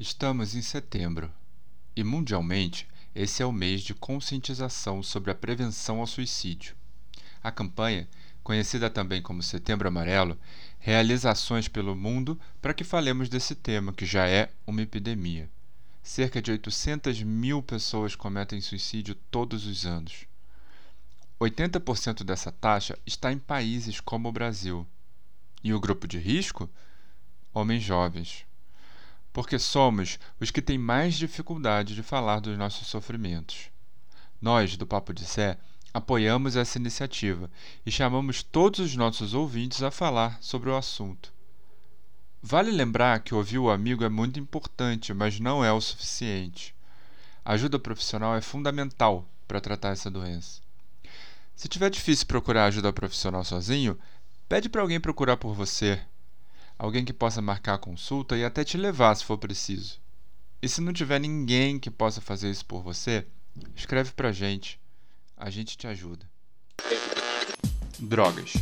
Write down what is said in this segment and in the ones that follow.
Estamos em setembro e, mundialmente, esse é o mês de conscientização sobre a prevenção ao suicídio. A campanha, conhecida também como Setembro Amarelo, realiza ações pelo mundo para que falemos desse tema, que já é uma epidemia. Cerca de 800 mil pessoas cometem suicídio todos os anos. 80% dessa taxa está em países como o Brasil. E o grupo de risco? Homens jovens porque somos os que têm mais dificuldade de falar dos nossos sofrimentos. Nós, do Papo de Sé, apoiamos essa iniciativa e chamamos todos os nossos ouvintes a falar sobre o assunto. Vale lembrar que ouvir o amigo é muito importante, mas não é o suficiente. A ajuda profissional é fundamental para tratar essa doença. Se tiver difícil procurar ajuda profissional sozinho, pede para alguém procurar por você alguém que possa marcar a consulta e até te levar se for preciso. E se não tiver ninguém que possa fazer isso por você, escreve pra gente. A gente te ajuda. Drogas.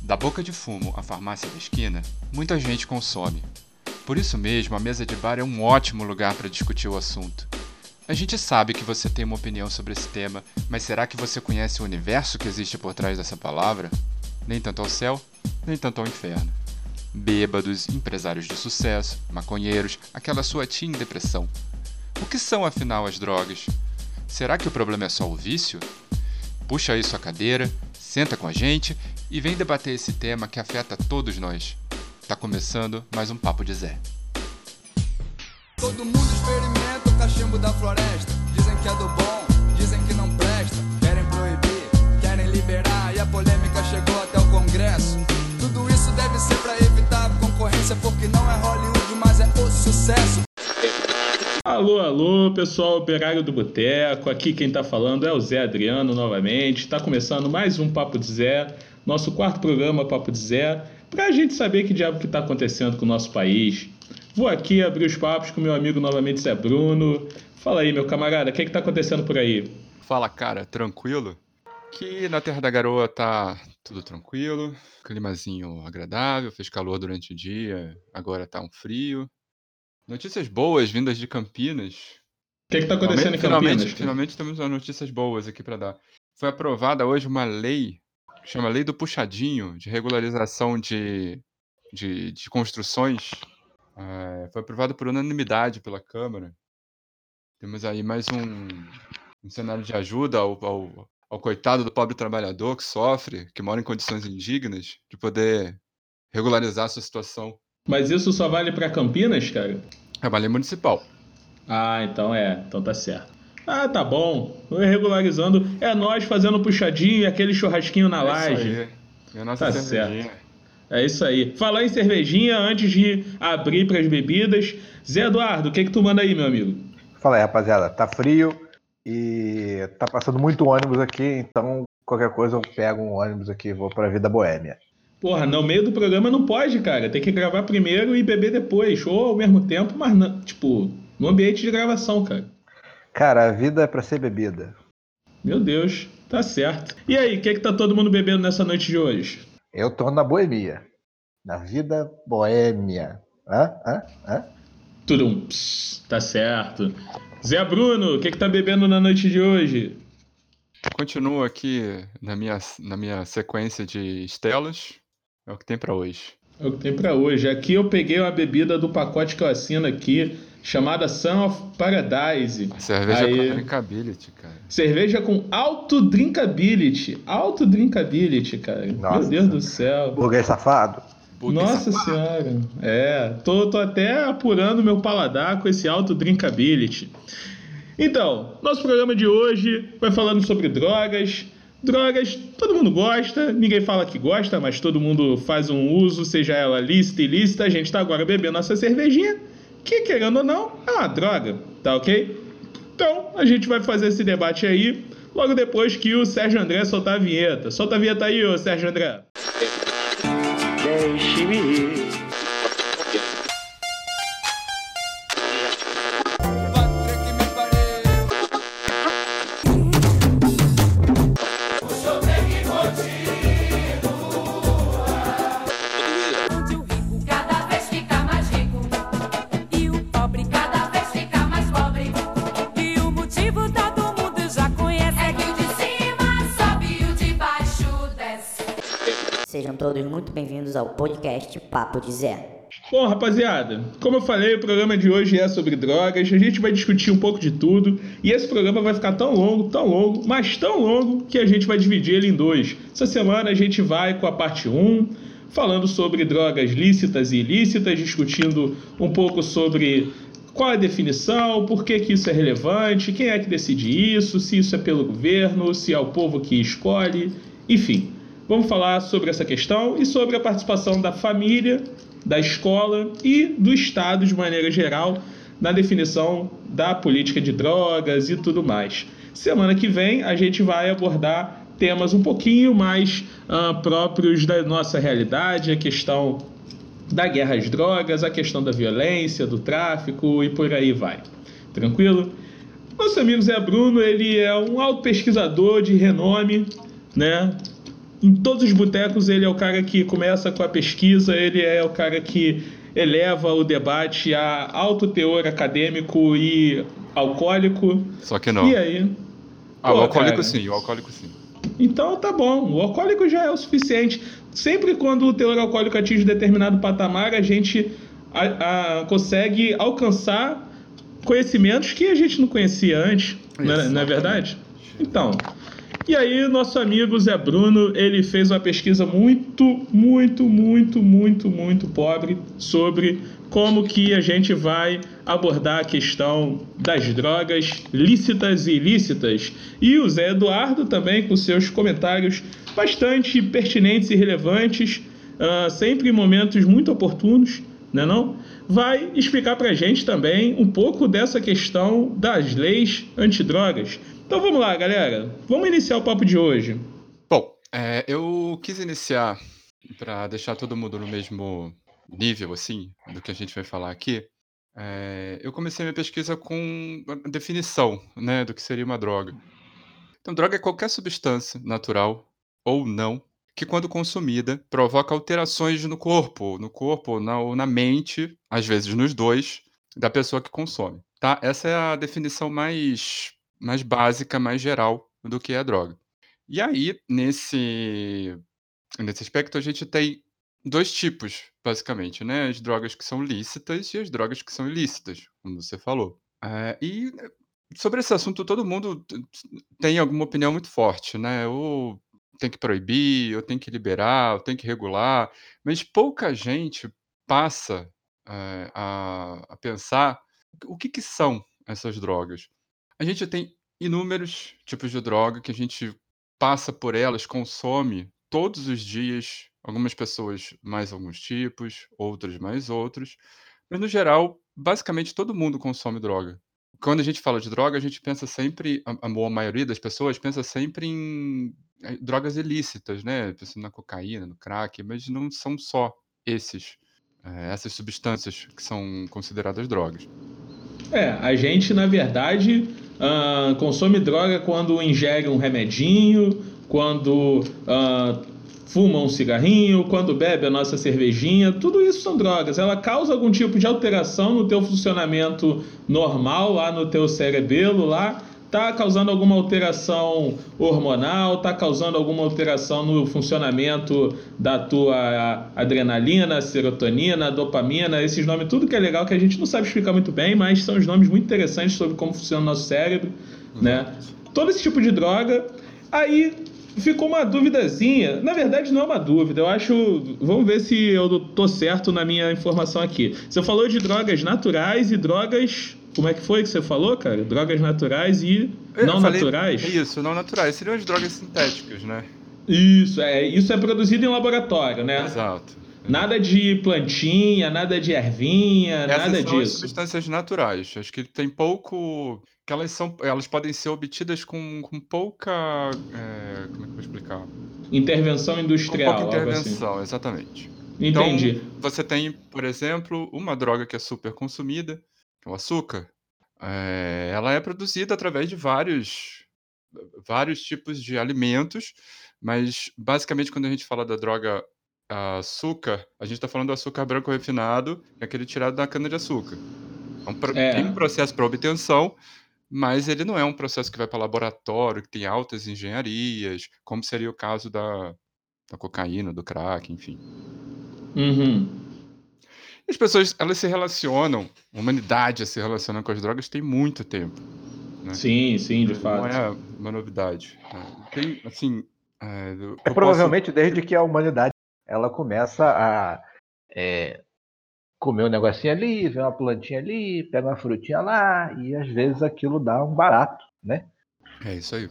Da boca de fumo à farmácia da esquina, muita gente consome. Por isso mesmo, a mesa de bar é um ótimo lugar para discutir o assunto. A gente sabe que você tem uma opinião sobre esse tema, mas será que você conhece o universo que existe por trás dessa palavra? Nem tanto ao céu, nem tanto ao inferno bêbados, empresários de sucesso, maconheiros, aquela sua tia em depressão. O que são afinal as drogas? Será que o problema é só o vício? Puxa aí sua cadeira, senta com a gente e vem debater esse tema que afeta todos nós. Tá começando mais um Papo de Zé. Todo mundo experimenta o cachimbo da floresta. Dizem que é do bom, dizem que não presta. Querem proibir, querem liberar e a polêmica chegou até o Congresso. Isso deve ser para evitar concorrência, porque não é Hollywood, mas é o sucesso. Alô, alô, pessoal operário do Boteco. Aqui quem tá falando é o Zé Adriano novamente. Está começando mais um Papo de Zé, nosso quarto programa Papo de Zé, para a gente saber que diabo que está acontecendo com o nosso país. Vou aqui abrir os papos com meu amigo novamente Zé Bruno. Fala aí, meu camarada, o que, é que tá acontecendo por aí? Fala, cara, tranquilo? Aqui na Terra da Garoa tá tudo tranquilo, climazinho agradável, fez calor durante o dia, agora tá um frio. Notícias boas vindas de Campinas. O que, é que tá acontecendo finalmente, em Campinas? Finalmente, temos notícias boas aqui para dar. Foi aprovada hoje uma lei, que chama Lei do Puxadinho, de regularização de, de, de construções. É, foi aprovada por unanimidade pela Câmara. Temos aí mais um, um cenário de ajuda ao, ao, ao coitado do pobre trabalhador que sofre, que mora em condições indignas, de poder regularizar a sua situação. Mas isso só vale para Campinas, cara? É uma lei municipal. Ah, então é, então tá certo. Ah, tá bom. Regularizando. É nós fazendo puxadinho e aquele churrasquinho na é laje. Isso aí. É a nossa tá cervejinha. Certo. É isso aí. Falar em cervejinha antes de abrir para as bebidas. Zé Eduardo, o que que tu manda aí, meu amigo? Fala aí, rapaziada. Tá frio, e tá passando muito ônibus aqui, então qualquer coisa eu pego um ônibus aqui e vou pra Vida Boêmia. Porra, no meio do programa não pode, cara. Tem que gravar primeiro e beber depois. Ou ao mesmo tempo, mas não, tipo, no ambiente de gravação, cara. Cara, a vida é pra ser bebida. Meu Deus, tá certo. E aí, o que é que tá todo mundo bebendo nessa noite de hoje? Eu tô na boemia. Na vida boêmia. Hã? Hã? Hã? Tudo tá certo. Zé Bruno, o que, que tá bebendo na noite de hoje? Continuo aqui na minha, na minha sequência de estelas. É o que tem para hoje. É o que tem para hoje. Aqui eu peguei uma bebida do pacote que eu assino aqui, chamada Sun of Paradise. A cerveja Aí... com drinkability, cara. Cerveja com alto drinkability. Alto drinkability, cara. Nossa. Meu Deus do céu. Burguês safado. Nossa senhora. É, tô, tô até apurando meu paladar com esse alto drinkability. Então, nosso programa de hoje vai falando sobre drogas. Drogas, todo mundo gosta, ninguém fala que gosta, mas todo mundo faz um uso, seja ela lícita e ilícita. A gente tá agora bebendo nossa cervejinha, que querendo ou não, é uma droga, tá ok? Então, a gente vai fazer esse debate aí logo depois que o Sérgio André soltar a vinheta. Solta a vinheta aí, ô Sérgio André. vivir. Sejam todos muito bem-vindos ao podcast Papo de Zé. Bom, rapaziada, como eu falei, o programa de hoje é sobre drogas. A gente vai discutir um pouco de tudo. E esse programa vai ficar tão longo, tão longo, mas tão longo que a gente vai dividir ele em dois. Essa semana a gente vai com a parte 1, falando sobre drogas lícitas e ilícitas, discutindo um pouco sobre qual é a definição, por que, que isso é relevante, quem é que decide isso, se isso é pelo governo, se é o povo que escolhe, enfim. Vamos falar sobre essa questão e sobre a participação da família, da escola e do Estado de maneira geral na definição da política de drogas e tudo mais. Semana que vem a gente vai abordar temas um pouquinho mais uh, próprios da nossa realidade, a questão da guerra às drogas, a questão da violência, do tráfico e por aí vai. Tranquilo? Nosso amigo Zé Bruno, ele é um alto pesquisador de renome, né? Em todos os botecos ele é o cara que começa com a pesquisa, ele é o cara que eleva o debate a alto teor acadêmico e alcoólico. Só que não. E aí? Ah, Pô, o alcoólico cara, sim, o alcoólico sim. Então tá bom, o alcoólico já é o suficiente. Sempre quando o teor alcoólico atinge determinado patamar, a gente a, a, consegue alcançar conhecimentos que a gente não conhecia antes, não é, não é verdade? Então, e aí, nosso amigo Zé Bruno, ele fez uma pesquisa muito, muito, muito, muito, muito pobre sobre como que a gente vai abordar a questão das drogas lícitas e ilícitas. E o Zé Eduardo também com seus comentários bastante pertinentes e relevantes, uh, sempre em momentos muito oportunos, né não? Vai explicar para a gente também um pouco dessa questão das leis antidrogas. Então vamos lá, galera. Vamos iniciar o papo de hoje. Bom, é, eu quis iniciar para deixar todo mundo no mesmo nível, assim, do que a gente vai falar aqui. É, eu comecei minha pesquisa com a definição, né, do que seria uma droga. Então, droga é qualquer substância natural ou não que, quando consumida, provoca alterações no corpo, no corpo na, ou na mente, às vezes nos dois, da pessoa que consome. Tá? Essa é a definição mais mais básica, mais geral do que é a droga. E aí, nesse, nesse aspecto, a gente tem dois tipos, basicamente, né? As drogas que são lícitas e as drogas que são ilícitas, como você falou. É, e sobre esse assunto, todo mundo tem alguma opinião muito forte, né? Ou tem que proibir, ou tem que liberar, ou tem que regular, mas pouca gente passa é, a, a, pensar o que, que são essas drogas. A gente tem inúmeros tipos de droga que a gente passa por elas, consome todos os dias. Algumas pessoas mais alguns tipos, outras mais outros. Mas no geral, basicamente todo mundo consome droga. Quando a gente fala de droga, a gente pensa sempre, a, a maioria das pessoas pensa sempre em eh, drogas ilícitas, né? Pensando na cocaína, no crack, mas não são só esses, é, essas substâncias que são consideradas drogas. É, a gente, na verdade, uh, consome droga quando ingere um remedinho, quando uh, fuma um cigarrinho, quando bebe a nossa cervejinha, tudo isso são drogas. Ela causa algum tipo de alteração no teu funcionamento normal, lá no teu cerebelo, lá, está causando alguma alteração hormonal, está causando alguma alteração no funcionamento da tua adrenalina, serotonina, dopamina, esses nomes, tudo que é legal que a gente não sabe explicar muito bem, mas são os nomes muito interessantes sobre como funciona o nosso cérebro, uhum. né? Todo esse tipo de droga. Aí ficou uma duvidazinha. Na verdade, não é uma dúvida. Eu acho. Vamos ver se eu tô certo na minha informação aqui. Você falou de drogas naturais e drogas como é que foi que você falou, cara? Drogas naturais e eu não falei, naturais? Isso, não naturais. Seriam as drogas sintéticas, né? Isso, é. Isso é produzido em laboratório, né? Exato. Nada de plantinha, nada de ervinha, Essas nada são disso. As substâncias naturais. Acho que tem pouco. que elas são. Elas podem ser obtidas com, com pouca. É, como é que eu vou explicar? Intervenção industrial. Com pouca assim. intervenção, assim. exatamente. Entendi. Então, você tem, por exemplo, uma droga que é super consumida, o açúcar, é, ela é produzida através de vários, vários tipos de alimentos, mas basicamente quando a gente fala da droga açúcar, a gente está falando do açúcar branco refinado, que é aquele tirado da cana-de-açúcar. É um, é. Tem um processo para obtenção, mas ele não é um processo que vai para laboratório, que tem altas engenharias, como seria o caso da, da cocaína, do crack, enfim. Uhum. As pessoas, elas se relacionam, a humanidade se relaciona com as drogas tem muito tempo. Né? Sim, sim, de Não fato. é uma novidade. né? Tem, assim, é, É posso- provavelmente desde que a humanidade ela começa a é, comer um negocinho ali, ver uma plantinha ali, pega uma frutinha lá, e às vezes aquilo dá um barato, né? É isso aí.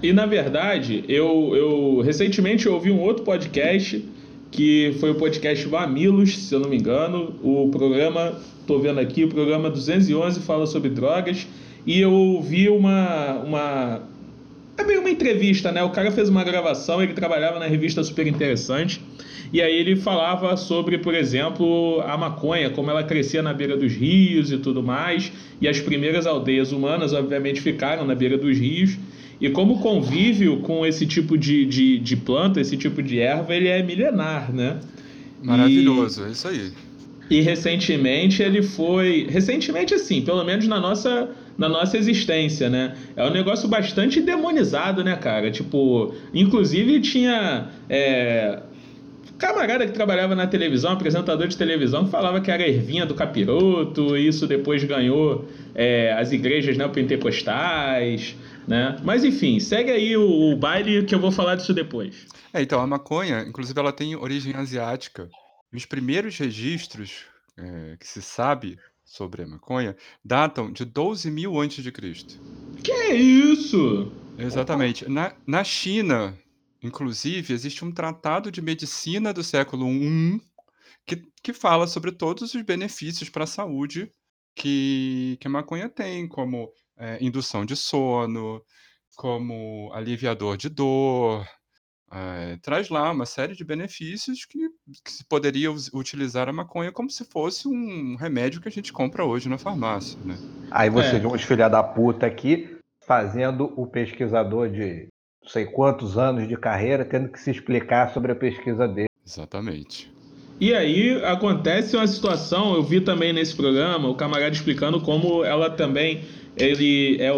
E na verdade, eu, eu recentemente eu ouvi um outro podcast que foi o podcast Mamilos, se eu não me engano. O programa, tô vendo aqui, o programa 211 fala sobre drogas. E eu ouvi uma, uma. É meio uma entrevista, né? O cara fez uma gravação, ele trabalhava na revista Super Interessante. E aí ele falava sobre, por exemplo, a maconha, como ela crescia na beira dos rios e tudo mais. E as primeiras aldeias humanas, obviamente, ficaram na beira dos rios. E como o convívio com esse tipo de, de, de planta, esse tipo de erva, ele é milenar, né? Maravilhoso, é isso aí. E recentemente ele foi. Recentemente, assim, pelo menos na nossa, na nossa existência, né? É um negócio bastante demonizado, né, cara? Tipo, inclusive tinha. É, camarada que trabalhava na televisão, apresentador de televisão, que falava que era ervinha do capiroto, e isso depois ganhou é, as igrejas neopentecostais, né? Mas enfim, segue aí o, o baile que eu vou falar disso depois. É, então, a maconha, inclusive, ela tem origem asiática. Os primeiros registros é, que se sabe sobre a maconha datam de 12 mil antes de Cristo. Que é isso? Exatamente. Na, na China, inclusive, existe um tratado de medicina do século I que, que fala sobre todos os benefícios para a saúde que, que a maconha tem, como é, indução de sono, como aliviador de dor. é, traz lá uma série de benefícios que, que se poderia utilizar a maconha como se fosse um remédio que a gente compra hoje na farmácia, né? Aí você É. vê uns filha da puta aqui fazendo o pesquisador de não sei quantos anos de carreira tendo que se explicar sobre a pesquisa dele. Exatamente. E aí acontece uma situação, eu vi também nesse programa, o camarada explicando como ela também, ele é o,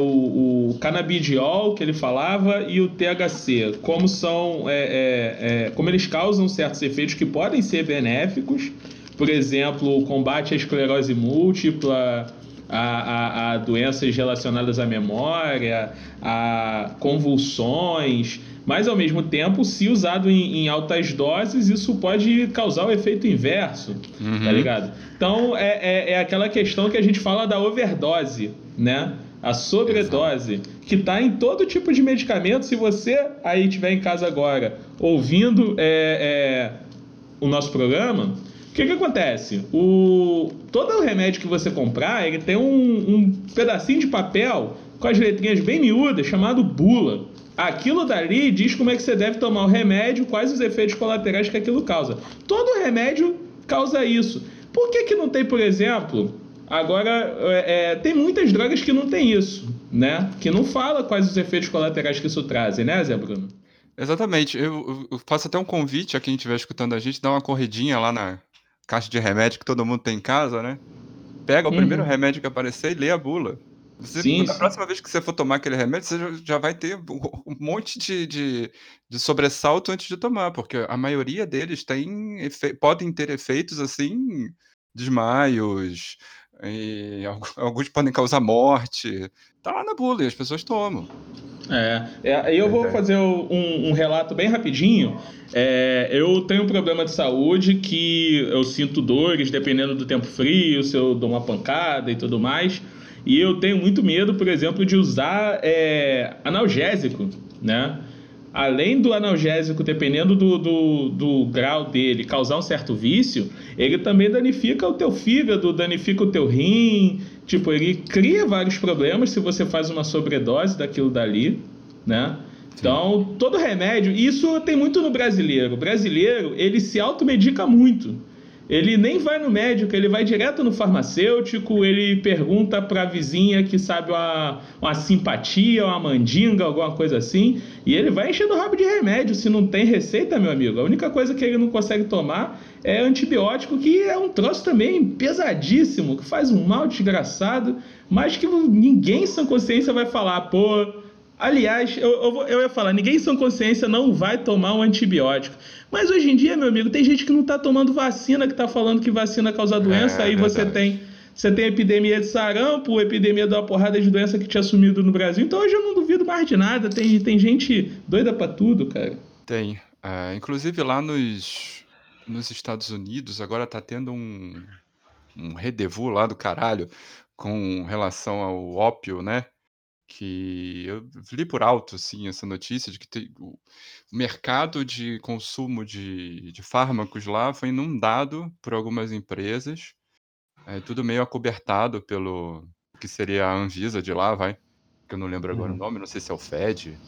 o canabidiol que ele falava e o THC, como são, é, é, é, como eles causam certos efeitos que podem ser benéficos, por exemplo, o combate à esclerose múltipla, a, a, a doenças relacionadas à memória, a convulsões, mas ao mesmo tempo, se usado em, em altas doses, isso pode causar o efeito inverso, tá Uhum. ligado? Então é, é, é aquela questão que a gente fala da overdose, né? A sobredose, que está em todo tipo de medicamento. Se você aí estiver em casa agora ouvindo é, é, o nosso programa, o que, que acontece? O, todo remédio que você comprar, ele tem um, um pedacinho de papel com as letrinhas bem miúdas chamado bula. Aquilo dali diz como é que você deve tomar o remédio, quais os efeitos colaterais que aquilo causa. Todo remédio causa isso. Por que, que não tem, por exemplo, agora é, é, tem muitas drogas que não tem isso, né? Que não fala quais os efeitos colaterais que isso trazem, né, Zé Bruno? Exatamente. Eu, eu- faço até um convite a quem estiver escutando a gente, dar uma corridinha lá na caixa de remédio que todo mundo tem em casa, né? Pega o Uhum. primeiro remédio que aparecer e lê a bula. Você, Sim, da sim. próxima vez que você for tomar aquele remédio, você já, vai ter um um monte de, de, de sobressalto antes de tomar, porque a maioria deles tem efe- podem ter efeitos assim, desmaios, e algu- alguns podem causar morte. Tá lá na bula e as pessoas tomam. É, é, eu vou fazer um, um relato bem rapidinho. É, eu tenho um problema de saúde que eu sinto dores dependendo do tempo frio, se eu dou uma pancada e tudo mais. E eu tenho muito medo, por exemplo, de usar é, analgésico, né? Além do analgésico, dependendo do, do, do grau dele, causar um certo vício, ele também danifica o teu fígado, danifica o teu rim. Tipo, ele cria vários problemas se você faz uma sobredose daquilo dali, né? Então, todo remédio, isso tem muito no brasileiro. O brasileiro, ele se automedica muito. Ele nem vai no médico, ele vai direto no farmacêutico, ele pergunta pra vizinha que sabe uma, uma simpatia, uma mandinga, alguma coisa assim, e ele vai enchendo o rabo de remédio. Se não tem receita, meu amigo, a única coisa que ele não consegue tomar é antibiótico, que é um troço também pesadíssimo, que faz um mal desgraçado, mas que ninguém sem consciência vai falar, pô, Aliás, eu, eu, eu ia falar, ninguém sem consciência não vai tomar um antibiótico. Mas hoje em dia, meu amigo, tem gente que não tá tomando vacina, que tá falando que vacina causa doença, É, aí você verdade. tem. Você tem epidemia de sarampo, epidemia de uma porrada de doença que tinha sumido no Brasil. Então hoje eu não duvido mais de nada. Tem, tem gente doida pra tudo, cara. Tem. É, inclusive lá nos, nos Estados Unidos, agora tá tendo um, um rendezvous lá do caralho com relação ao ópio, né? Que eu li por alto, assim, essa notícia de que o mercado de consumo de, de fármacos lá foi inundado por algumas empresas, é, tudo meio acobertado pelo que seria a Anvisa de lá, vai, que eu não lembro agora o Uhum. nome, não sei se é o Fed.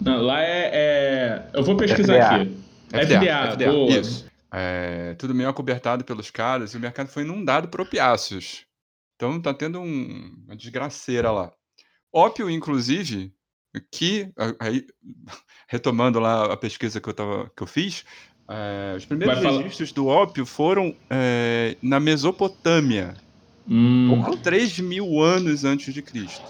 Não, lá é, é- Eu vou pesquisar FDA. aqui. FDA, boa. isso. É, tudo meio acobertado pelos caras e o mercado foi inundado por opiáceos. Então tá tendo um- uma desgraceira lá. Ópio, inclusive, que, aí, retomando lá a pesquisa que eu, tava, que eu fiz, é, os primeiros registros do ópio foram é, na Mesopotâmia, Hum. com 3 mil anos antes de Cristo.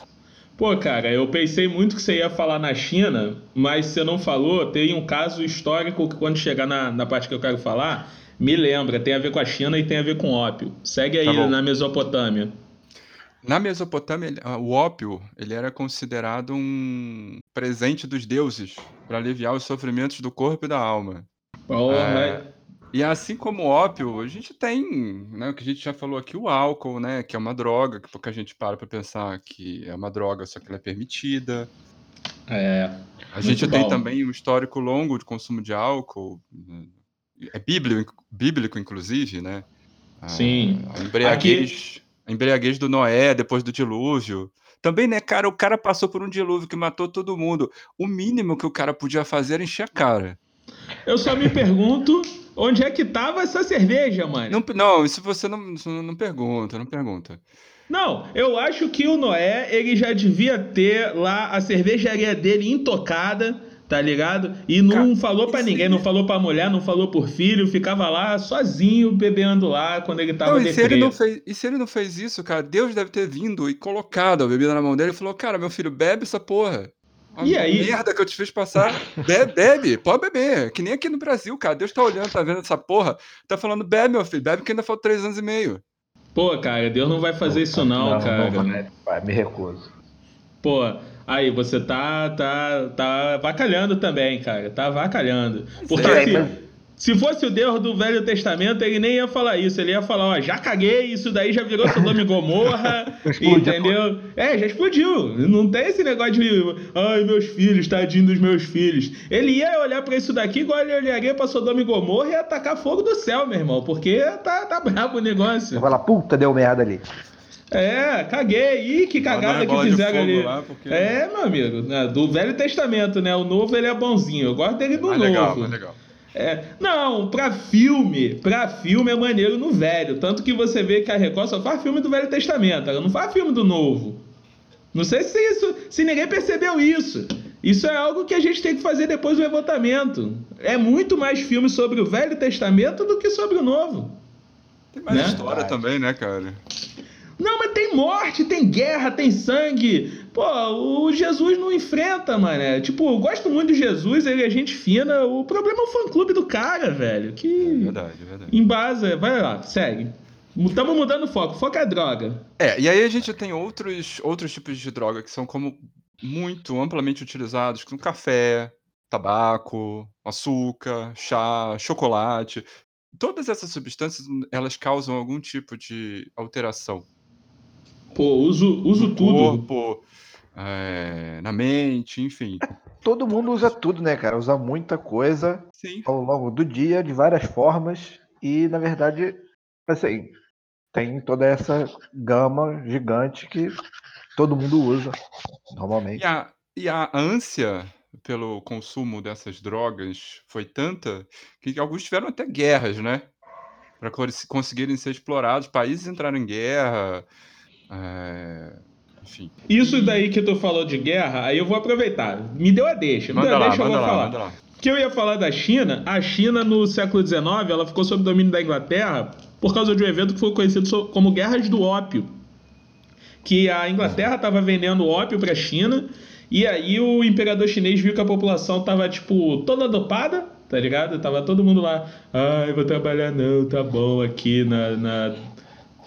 Pô, cara, eu pensei muito que você ia falar na China, mas você não falou. Tem um caso histórico que, quando chegar na, na parte que eu quero falar, me lembra. Tem a ver com a China e tem a ver com ópio. Segue aí Tá na Mesopotâmia. Na Mesopotâmia, ele- ah, o ópio ele era considerado um presente dos deuses para aliviar os sofrimentos do corpo e da alma. Porra, É. E assim como o ópio, a gente tem, né, o que a gente já falou aqui, o álcool, né, que é uma droga, que pouca gente para para pensar que é uma droga, só que ela é permitida. é. A gente tem bom. também um histórico longo de consumo de álcool, né, é bíblico, bíblico inclusive, né? A- Sim. A embriaguez, a embriaguez do Noé depois do dilúvio. Também, né, cara, o cara passou por um dilúvio que matou todo mundo. O mínimo que o cara podia fazer era encher a cara. Eu só me pergunto onde é que tava essa cerveja, mano. Não, não isso você não, isso não pergunta, não pergunta. Não, eu acho que o Noé, ele já devia ter lá a cervejaria dele intocada, tá ligado? E não Cara, falou pra isso ninguém, não falou pra mulher, não falou por filho, ficava lá sozinho bebendo lá quando ele tava Não, e, se ele não fez, e se ele não fez isso, cara, Deus deve ter vindo e colocado a bebida na mão dele e falou: Cara, meu filho, bebe essa porra. A E aí? merda que eu te fiz passar. Bebe, bebe, pode beber. Que nem aqui no Brasil, cara. Deus tá olhando, tá vendo essa porra. Tá falando, bebe, meu filho, bebe que ainda falta três anos e meio. Pô, cara, Deus não vai fazer isso não, cara. Não, né? Vai, me recuso. Pô, aí você tá, tá, tá vacalhando também, cara. Tá avacalhando. Porque é, se, mas- se fosse o Deus do Velho Testamento, ele nem ia falar isso. Ele ia falar, ó, já caguei, isso daí já virou Sodoma e Gomorra. Entendeu? É, já explodiu. Não tem esse negócio de, ai, meus filhos, tadinho dos meus filhos. Ele ia olhar pra isso daqui igual ele olharia pra Sodoma e Gomorra e ia atacar fogo do céu, meu irmão. Porque tá, tá brabo o negócio. Você fala, puta, deu merda ali. É, caguei. Ih, que cagada que fizeram ali. lá, porque- É, meu amigo, né, do Velho Testamento, né? O novo ele é bonzinho. Eu gosto dele do Mais novo. legal, mais legal. É, não, pra filme, pra filme é maneiro no velho. Tanto que você vê que a Record só faz filme do Velho Testamento, ela não faz filme do novo. Não sei se isso, se ninguém percebeu isso. Isso é algo que a gente tem que fazer depois do levantamento. É muito mais filme sobre o Velho Testamento do que sobre o Novo. Tem mais Né? história também, né, cara? Tem morte, tem guerra, tem sangue. Pô, o Jesus não enfrenta, mano. Tipo, eu gosto muito de Jesus, ele é gente fina. O problema é o fã-clube do cara, velho. É Que verdade, é verdade. embasa. Vai lá, segue. Estamos mudando o foco. Foco é droga. É, e aí a gente tem outros, outros tipos de droga que são como muito amplamente utilizados, como café, tabaco, açúcar, chá, chocolate. Todas essas substâncias, elas causam algum tipo de alteração Pô, uso, uso no tudo. corpo, é, na mente, enfim. Todo mundo usa tudo, né, cara? Usa muita coisa Sim. ao longo do dia, de várias formas. E, na verdade, assim, tem toda essa gama gigante que todo mundo usa, normalmente. E a, e a ânsia pelo consumo dessas drogas foi tanta que alguns tiveram até guerras, né? Para conseguirem ser explorados, países entraram em guerra, é, enfim. Isso daí que tu falou de guerra, aí eu vou aproveitar. Me deu a deixa. Me Manda deu a lá, deixa, eu vou lá, falar. que eu ia falar da China, a China no século XIX ela ficou sob domínio da Inglaterra por causa de um evento que foi conhecido como Guerras do Ópio, que a Inglaterra estava vendendo ópio para a China E aí o imperador chinês viu que a população tava, tipo, toda dopada, tá ligado? Tava todo mundo lá, ai, vou trabalhar não, tá bom, aqui na, na...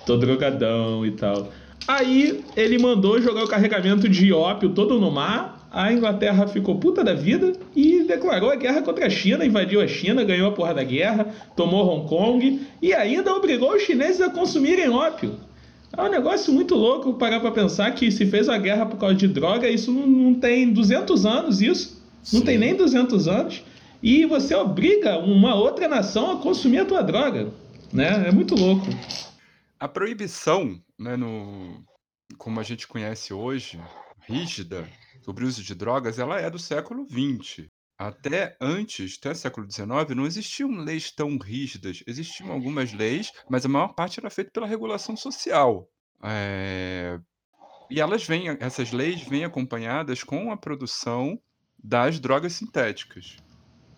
tô drogadão e tal. Aí ele mandou jogar o carregamento de ópio todo no mar, a Inglaterra ficou puta da vida e declarou a guerra contra a China, invadiu a China, ganhou a porra da guerra, tomou Hong Kong e ainda obrigou os chineses a consumirem ópio. É um negócio muito louco parar pra pensar que se fez a guerra por causa de droga, isso não, não tem 200 anos, isso. Não Sim. tem nem 200 anos e você obriga uma outra nação a consumir a tua droga, né? É muito louco. A proibição, né, no, como a gente conhece hoje, rígida, sobre o uso de drogas, ela é do século XX. Até antes, até século XIX, não existiam leis tão rígidas. Existiam algumas leis, mas a maior parte era feita pela regulação social. É... E elas vêm, essas leis vêm acompanhadas com a produção das drogas sintéticas.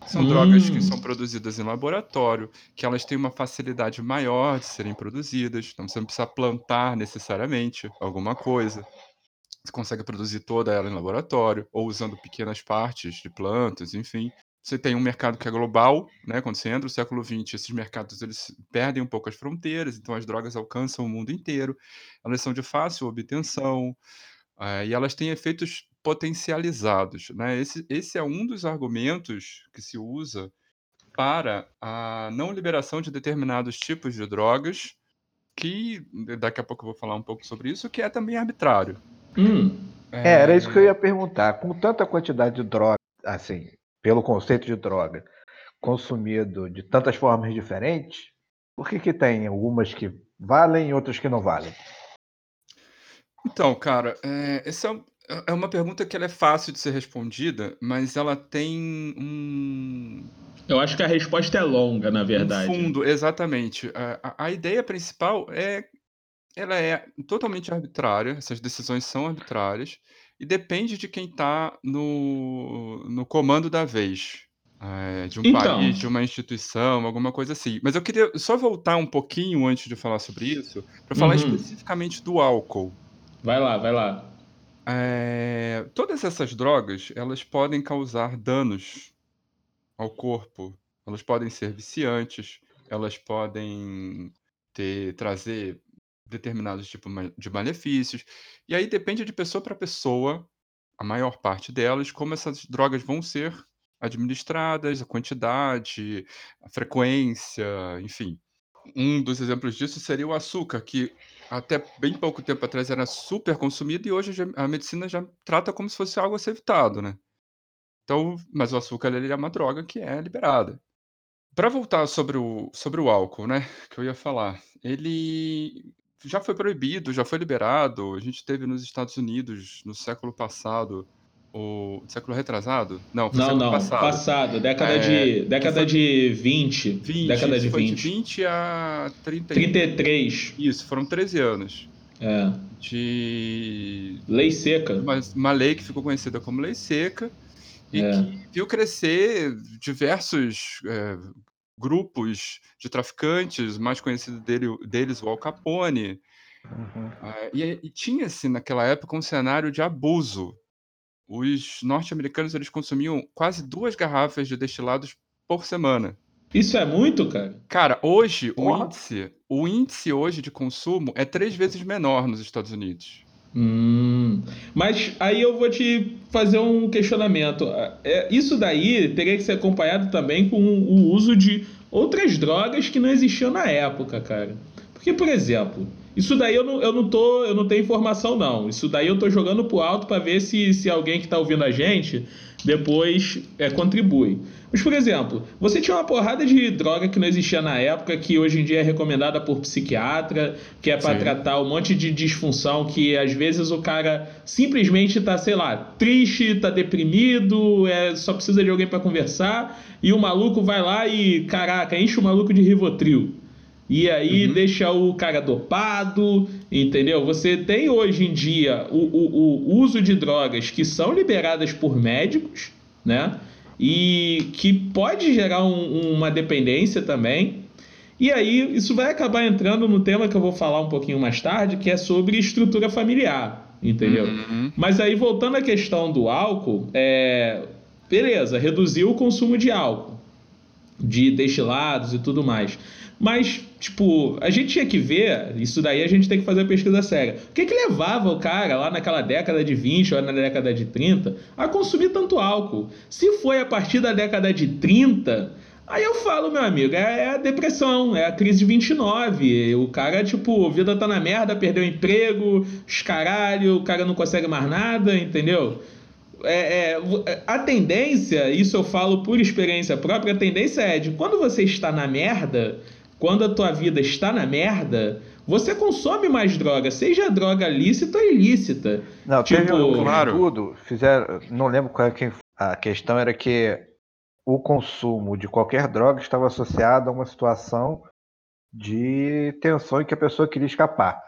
São hum. drogas que são produzidas em laboratório, que elas têm uma facilidade maior de serem produzidas, então você não precisa plantar necessariamente alguma coisa. Você consegue produzir toda ela em laboratório, ou usando pequenas partes de plantas, enfim. Você tem um mercado que é global, né? Quando você entra no século XX, esses mercados eles perdem um pouco as fronteiras, então as drogas alcançam o mundo inteiro. Elas são de fácil obtenção, é, e elas têm efeitos potencializados. Né? Esse, esse é um dos argumentos que se usa para a não liberação de determinados tipos de drogas, que daqui a pouco eu vou falar um pouco sobre isso, que é também arbitrário. Hum. É, era isso que eu ia perguntar. Com tanta quantidade de droga, assim, pelo conceito de droga, consumido de tantas formas diferentes, por que, que tem algumas que valem e outras que não valem? Então, cara, é, essa é, é uma pergunta que ela é fácil de ser respondida, mas ela tem um, Eu acho que a resposta é longa, na um verdade. fundo, exatamente. A, a- a ideia principal é, ela é totalmente arbitrária, essas decisões são arbitrárias, e depende de quem está no, no comando da vez. é, de um Então, país, de uma instituição, alguma coisa assim. Mas eu queria só voltar um pouquinho antes de falar sobre isso, para falar uhum. especificamente do álcool. Vai lá, vai lá. É, todas essas drogas, elas podem causar danos ao corpo. Elas podem ser viciantes, elas podem ter, trazer determinados tipos de malefícios. E aí depende de pessoa para pessoa, a maior parte delas, como essas drogas vão ser administradas, a quantidade, a frequência, enfim. Um dos exemplos disso seria o açúcar, que até bem pouco tempo atrás era super consumido e hoje a medicina já trata como se fosse algo a ser evitado, né. Então mas o açúcar ele é uma droga que é liberada. Para voltar sobre o sobre o álcool, né, que eu ia falar, ele já foi proibido, já foi liberado, a gente teve nos Estados Unidos no século passado o século retrasado? Não, foi Não, século não, passado. passado, década É, de década foi de 20, 20, década de isso foi de 20. 20 a 30 33. Isso, foram 13 anos É. de Lei seca. uma uma lei que ficou conhecida como Lei Seca e É. que viu crescer diversos, eh, grupos de traficantes, mais conhecido dele deles o Al Capone. Uhum. Eh, e e tinha-se naquela época um cenário de abuso os norte-americanos, eles consumiam quase duas garrafas de destilados por semana. Isso é muito, cara? Cara, hoje o índice o índice hoje de consumo é três vezes menor nos Estados Unidos. Hum, mas aí eu vou te fazer um questionamento. É, isso daí teria que ser acompanhado também com o uso de outras drogas que não existiam na época, cara. Porque, por exemplo, isso daí eu não, eu não tô, eu não tenho informação não. Isso daí eu tô jogando pro alto para ver se, se alguém que tá ouvindo a gente depois é, contribui. Mas, por exemplo, você tinha uma porrada de droga que não existia na época, que hoje em dia é recomendada por psiquiatra, que é para tratar um monte de disfunção que às vezes o cara simplesmente tá, sei lá, triste, tá deprimido, é, só precisa de alguém para conversar, e o maluco vai lá e, caraca, enche o maluco de Rivotril. E aí uhum. deixa o cara dopado, entendeu? Você tem hoje em dia o, o, o uso de drogas que são liberadas por médicos, né? E que pode gerar um, uma dependência também. E aí isso vai acabar entrando no tema que eu vou falar um pouquinho mais tarde, que é sobre estrutura familiar. entendeu? Uhum. Mas aí, voltando à questão do álcool, é... beleza, reduziu o consumo de álcool, de destilados e tudo mais. Mas, tipo, a gente tinha que ver, isso daí a gente tem que fazer a pesquisa séria. O que que levava o cara lá naquela década de 20 ou na década de 30 a consumir tanto álcool? Se foi a partir da década de 30, aí eu falo, meu amigo, é, é a depressão, é a crise de 29. O cara, tipo, vida tá na merda, perdeu o emprego, os caralho, o cara não consegue mais nada, entendeu? É, é, a tendência, isso eu falo por experiência própria, a tendência é de quando você está na merda, quando a tua vida está na merda, você consome mais droga, seja droga lícita ou ilícita. Não, Tipo, teve um claro. estudo, fizeram, não lembro qual é quem, a questão era que o consumo de qualquer droga estava associado a uma situação de tensão em que a pessoa queria escapar.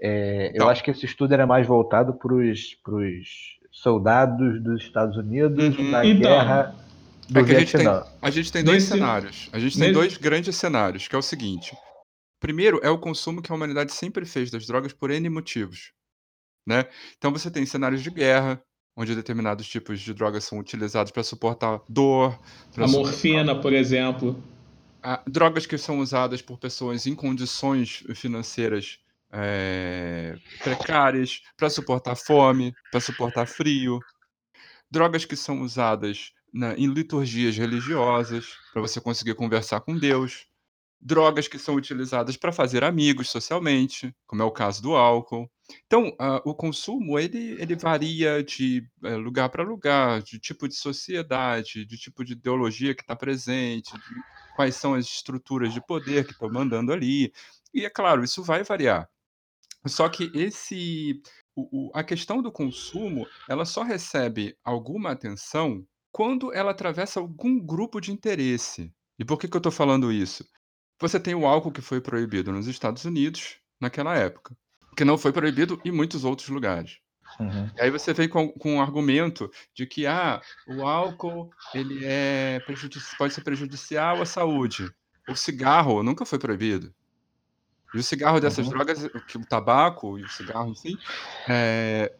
É, eu Então. acho que esse estudo era mais voltado para os soldados dos Estados Unidos Uhum. na Então, guerra do É que a gente, tem, Vietnã. a gente tem dois Nesse- cenários. A gente tem nesse- dois grandes cenários, que é o seguinte. Primeiro é o consumo que a humanidade sempre fez das drogas por N motivos. Né? Então você tem cenários de guerra, onde determinados tipos de drogas são utilizados para suportar dor, A su- morfina, por exemplo. Ah, drogas que são usadas por pessoas em condições financeiras eh, precárias, para suportar fome, para suportar frio. Drogas que são usadas na- em liturgias religiosas, para você conseguir conversar com Deus. Drogas que são utilizadas para fazer amigos socialmente, como é o caso do álcool. Então, ah, o consumo ele, ele varia de eh, lugar para lugar, de tipo de sociedade, de tipo de ideologia que está presente, de quais são as estruturas de poder que estão mandando ali. E é claro, isso vai variar. Só que esse o- o- a questão do consumo, ela só recebe alguma atenção quando ela atravessa algum grupo de interesse. E por que, que eu estou falando isso? Você tem o álcool que foi proibido nos Estados Unidos naquela época, que não foi proibido em muitos outros lugares. Uhum. E aí você vem com, com um argumento de que ah, o álcool ele é pode ser prejudicial à saúde. O cigarro nunca foi proibido. E o cigarro dessas Uhum. drogas, o tabaco e o cigarro, enfim, é,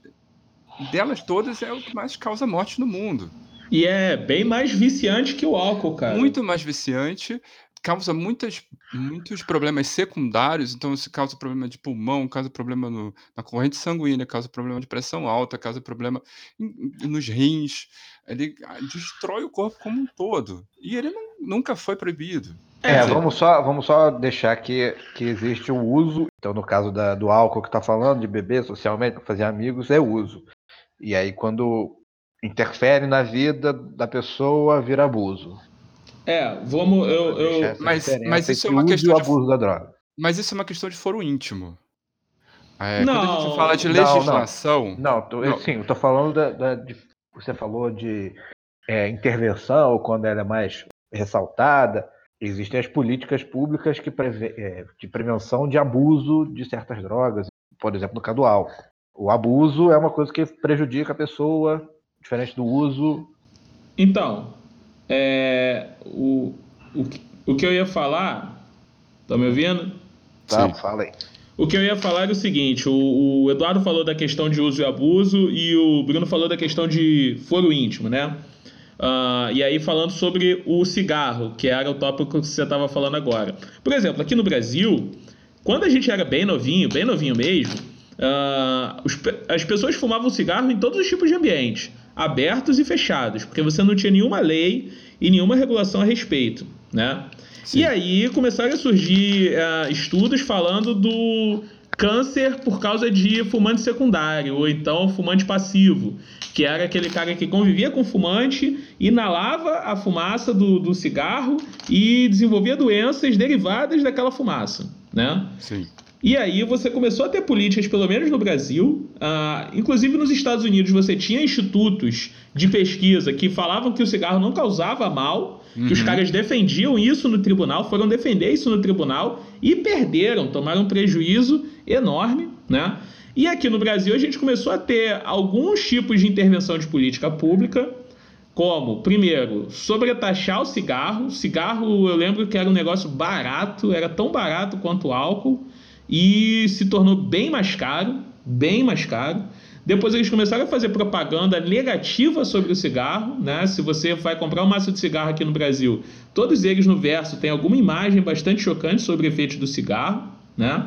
delas todas é o que mais causa morte no mundo. E é bem mais viciante que o álcool, cara. Muito mais viciante, causa muitas, muitos problemas secundários. Então, isso causa problema de pulmão, causa problema no- na corrente sanguínea, causa problema de pressão alta, causa problema em- nos rins. Ele ah, destrói o corpo como um todo. E ele não- nunca foi proibido. É, É, vamos só, vamos só deixar que, que existe o uso. Então, no caso da- do álcool que está falando, de beber socialmente, para fazer amigos, é uso. E aí, quando interfere na vida da pessoa, vira abuso. É, vamos. Eu, eu, Mas- mas isso é uma questão de- abuso da droga. Mas isso é uma questão de foro íntimo. É, quando a Não, gente fala de não, não. legislação. Não, tô, Não. sim, eu tô falando da, da- de, você falou de é, intervenção quando ela é mais ressaltada. Existem as políticas públicas que preve, é, de prevenção de abuso de certas drogas, por exemplo, no caso do álcool. O abuso é uma coisa que prejudica a pessoa, diferente do uso. Então, é, o, o, que- o que eu ia falar. Tá me ouvindo? Tá, Sim. fala aí. O que eu ia falar era o seguinte: o, o Eduardo falou da questão de uso e abuso e o Bruno falou da questão de foro íntimo, né? Ah, e aí falando sobre o cigarro, que era o tópico que você estava falando agora. Por exemplo, aqui no Brasil, quando a gente era bem novinho, bem novinho mesmo, ah, os as pessoas fumavam cigarro em todos os tipos de ambientes, abertos e fechados, porque você não tinha nenhuma lei e nenhuma regulação a respeito, né? Sim. E aí começaram a surgir ah, estudos falando do câncer por causa de fumante secundário, ou então fumante passivo, que era aquele cara que convivia com fumante, inalava a fumaça do, do cigarro e desenvolvia doenças derivadas daquela fumaça, né? Sim. E aí você começou a ter políticas, pelo menos no Brasil, ah, inclusive nos Estados Unidos você tinha institutos de pesquisa que falavam que o cigarro não causava mal, que os Uhum. caras defendiam isso no tribunal, foram defender isso no tribunal e perderam, tomaram um prejuízo enorme, né? E aqui no Brasil a gente começou a ter alguns tipos de intervenção de política pública, como, primeiro, sobretaxar o cigarro. Cigarro, eu lembro que era um negócio barato, era tão barato quanto o álcool, e se tornou bem mais caro, bem mais caro. Depois eles começaram a fazer propaganda negativa sobre o cigarro, né? Se você vai comprar um maço de cigarro aqui no Brasil, todos eles no verso têm alguma imagem bastante chocante sobre o efeito do cigarro, né?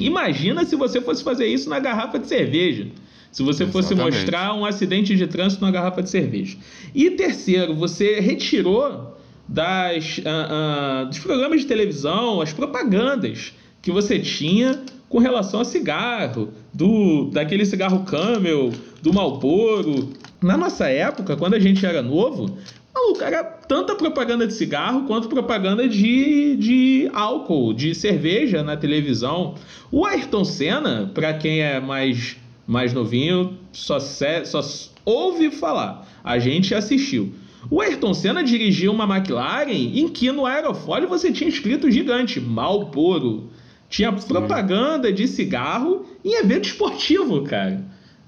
Imagina se você fosse fazer isso na garrafa de cerveja. Se você fosse Exatamente. mostrar um acidente de trânsito na garrafa de cerveja. E terceiro, você retirou das, ah, ah, dos programas de televisão as propagandas que você tinha com relação a cigarro, do daquele cigarro Camel, do Marlboro. Na nossa época, quando a gente era novo, maluco, era tanta propaganda de cigarro quanto propaganda de, de álcool, de cerveja na televisão. O Ayrton Senna, para quem é mais, mais novinho, só, se- só ouve falar. A gente assistiu. O Ayrton Senna dirigia uma McLaren em que no aerofólio você tinha escrito gigante Marlboro. Tinha propaganda de cigarro em evento esportivo, cara.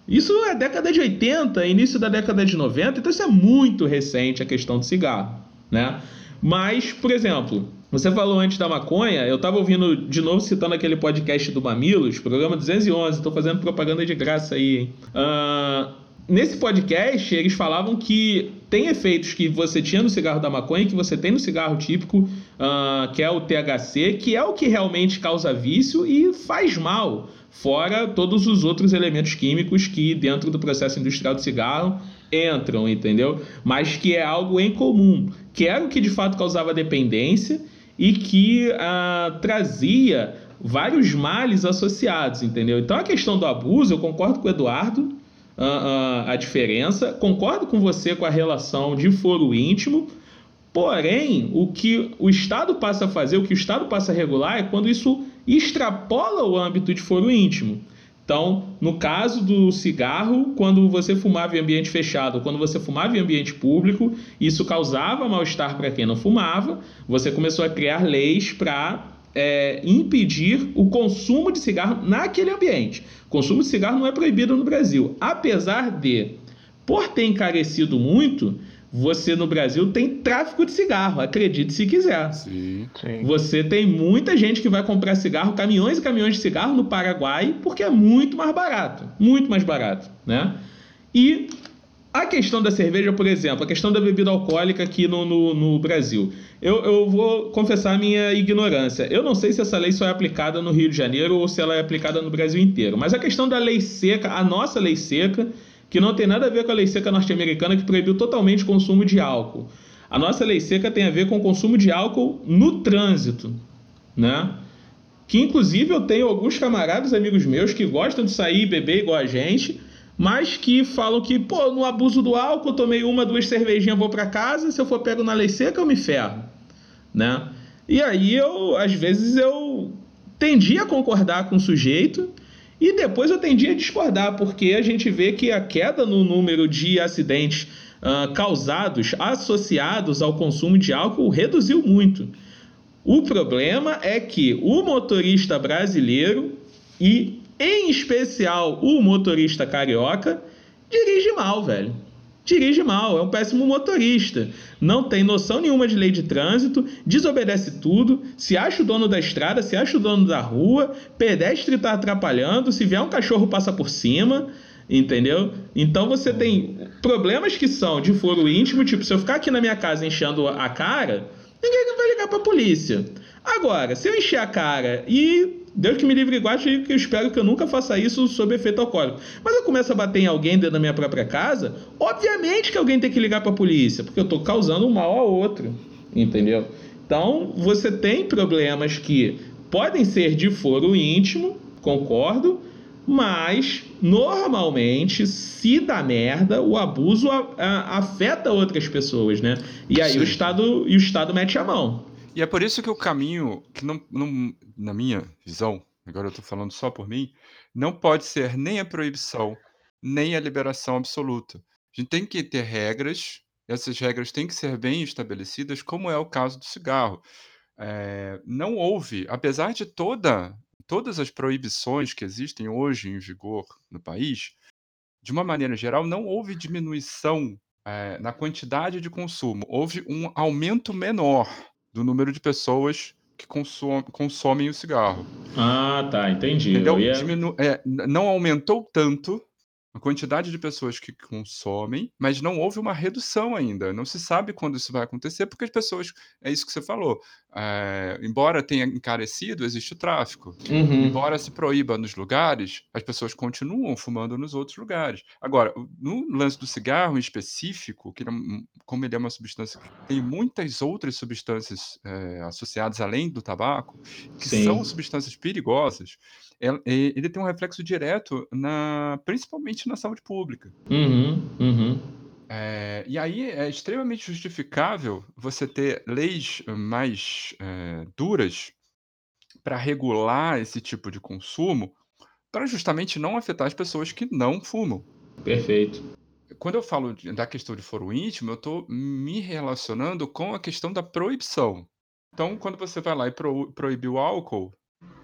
Isso é década de 80, início da década de 90, então isso é muito recente a questão do cigarro, né? Mas, por exemplo, você falou antes da maconha, eu tava ouvindo de novo citando aquele podcast do Mamilos, programa 211, tô fazendo propaganda de graça aí, hein? Ah, nesse podcast, eles falavam que tem efeitos que você tinha no cigarro da maconha, que você tem no cigarro típico, ah, que é o THC, que é o que realmente causa vício e faz mal, fora todos os outros elementos químicos que dentro do processo industrial do cigarro entram, entendeu? Mas que é algo em comum, que era o que de fato causava dependência e que ah, trazia vários males associados, entendeu? Então a questão do abuso, eu concordo com o Eduardo, ah, ah, a diferença, concordo com você com a relação de foro íntimo, porém, o que o Estado passa a fazer, o que o Estado passa a regular é quando isso extrapola o âmbito de foro íntimo. Então, no caso do cigarro, quando você fumava em ambiente fechado, quando você fumava em ambiente público, isso causava mal-estar para quem não fumava. Você começou a criar leis para é, impedir o consumo de cigarro naquele ambiente. O consumo de cigarro não é proibido no Brasil, apesar de, por ter encarecido muito, você no Brasil tem tráfico de cigarro, acredite se quiser. Sim. Sim. Você tem muita gente que vai comprar cigarro, caminhões e caminhões de cigarro no Paraguai, porque é muito mais barato. Muito mais barato, né? E a questão da cerveja, por exemplo, a questão da bebida alcoólica aqui no, no, no Brasil. Eu, eu vou confessar minha ignorância. Eu não sei se essa lei só é aplicada no Rio de Janeiro ou se ela é aplicada no Brasil inteiro. Mas a questão da lei seca, a nossa lei seca, que não tem nada a ver com a lei seca norte-americana que proibiu totalmente o consumo de álcool. A nossa lei seca tem a ver com o consumo de álcool no trânsito, né? Que inclusive eu tenho alguns camaradas, amigos meus, que gostam de sair e beber igual a gente, mas que falam que, pô, no abuso do álcool, tomei uma, duas cervejinhas, vou para casa, se eu for pego na lei seca, eu me ferro, né? E aí eu, às vezes eu tendi a concordar com o sujeito e depois eu tendi a discordar, porque a gente vê que a queda no número de acidentes ah, causados associados ao consumo de álcool reduziu muito. O problema é que o motorista brasileiro e, em especial, o motorista carioca dirige mal, velho. Dirige mal, é um péssimo motorista. Não tem noção nenhuma de lei de trânsito, desobedece tudo, se acha o dono da estrada, se acha o dono da rua, pedestre está atrapalhando, se vier um cachorro passa por cima, entendeu? Então você tem problemas que são de foro íntimo, tipo, se eu ficar aqui na minha casa enchendo a cara, ninguém vai ligar pra polícia. Agora, se eu encher a cara e Deus que me livre e guarde, que eu espero que eu nunca faça isso sob efeito alcoólico. Mas eu começo a bater em alguém dentro da minha própria casa, obviamente que alguém tem que ligar pra polícia, porque eu tô causando um mal a outro, entendeu? Então, você tem problemas que podem ser de foro íntimo, concordo, mas normalmente, se dá merda, o abuso a- a- afeta outras pessoas, né? E aí Sim. o Estado, e o Estado mete a mão. E é por isso que o caminho, que não, não- na minha visão, agora eu estou falando só por mim, não pode ser nem a proibição, nem a liberação absoluta. A gente tem que ter regras, essas regras têm que ser bem estabelecidas, como é o caso do cigarro. É, não houve, apesar de toda, todas as proibições que existem hoje em vigor no país, de uma maneira geral, não houve diminuição é, na quantidade de consumo. Houve um aumento menor do número de pessoas que consomem, consomem o cigarro. Ah, tá, entendi. Entendeu? Eu ia- Diminu- é, não aumentou tanto a quantidade de pessoas que consomem, mas não houve uma redução ainda. Não se sabe quando isso vai acontecer, porque as pessoas. É isso que você falou. é, embora tenha encarecido, existe o tráfico. Uhum. Embora se proíba nos lugares, as pessoas continuam fumando nos outros lugares. Agora, no lance do cigarro em específico, que como ele é uma substância que tem muitas outras substâncias é, associadas além do tabaco, que Sim. são substâncias perigosas, ele tem um reflexo direto, na, principalmente na saúde pública. Uhum, uhum. É, e aí é extremamente justificável você ter leis mais eh, duras para regular esse tipo de consumo, para justamente não afetar as pessoas que não fumam. Perfeito. Quando eu falo da questão de foro íntimo, eu estou me relacionando com a questão da proibição. Então, quando você vai lá e pro, proíbe o álcool,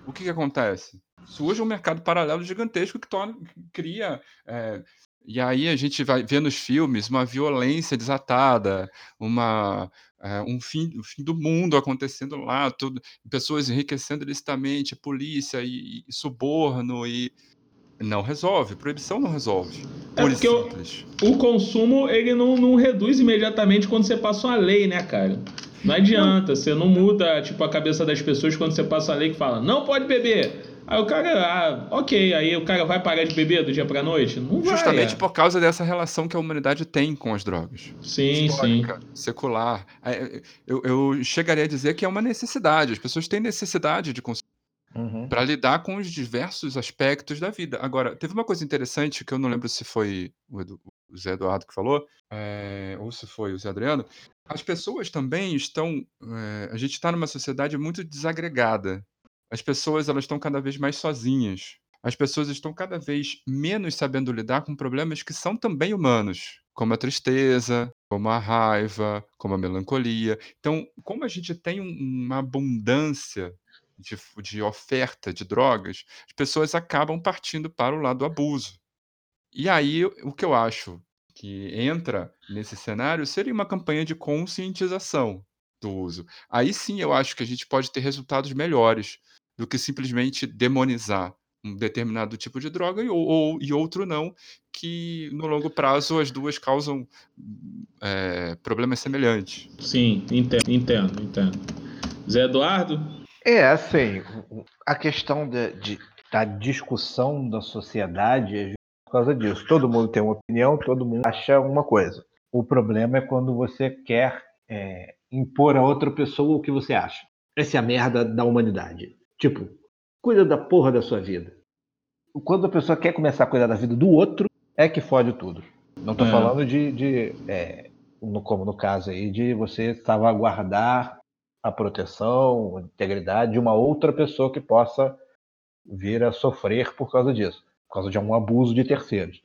o que, que acontece? Surge um mercado paralelo gigantesco que, torna, que cria. é, e aí a gente vai ver nos filmes uma violência desatada, uma, é, um, fim, o fim do mundo acontecendo lá, tudo, pessoas enriquecendo ilicitamente, polícia e, e suborno, e não resolve. Proibição não resolve. É porque simples. O consumo, ele não, não reduz imediatamente quando você passa uma lei, né, cara? Não adianta, você não muda, tipo, a cabeça das pessoas quando você passa a lei que fala, não pode beber. Aí o cara, ah, ok, aí o cara vai parar de beber do dia pra noite? Não vai. Justamente é. por causa dessa relação que a humanidade tem com as drogas. Sim, sim. Histórica, secular. É, Eu, eu chegaria a dizer que é uma necessidade. As pessoas têm necessidade de consumir Uhum. para lidar com os diversos aspectos da vida. Agora, teve uma coisa interessante que eu não lembro se foi o, Edu- o Zé Eduardo que falou, é, ou se foi o Zé Adriano. As pessoas também estão. é, a gente está numa sociedade muito desagregada. As pessoas elas estão cada vez mais sozinhas. As pessoas estão cada vez menos sabendo lidar com problemas que são também humanos, como a tristeza, como a raiva, como a melancolia. Então, como a gente tem um- uma abundância de, de oferta de drogas, as pessoas acabam partindo para o lado do abuso. E aí, o que eu acho que entra nesse cenário seria uma campanha de conscientização do uso. Aí sim eu acho que a gente pode ter resultados melhores do que simplesmente demonizar um determinado tipo de droga e, ou, e outro não, que no longo prazo as duas causam é, problemas semelhantes. Sim, entendo, entendo, entendo. Zé Eduardo? É, assim, a questão de, de- da discussão da sociedade é por causa disso. Todo mundo tem uma opinião, todo mundo acha uma coisa. O problema é quando você quer é, impor a outra pessoa o que você acha. Essa é a merda da humanidade. Tipo, cuida da porra da sua vida. Quando a pessoa quer começar a cuidar da vida do outro, é que fode tudo. Não tô É. falando de, de, é, no- como no caso aí, de você salvaguardar a proteção, a integridade de uma outra pessoa que possa vir a sofrer por causa disso, por causa de um abuso de terceiros.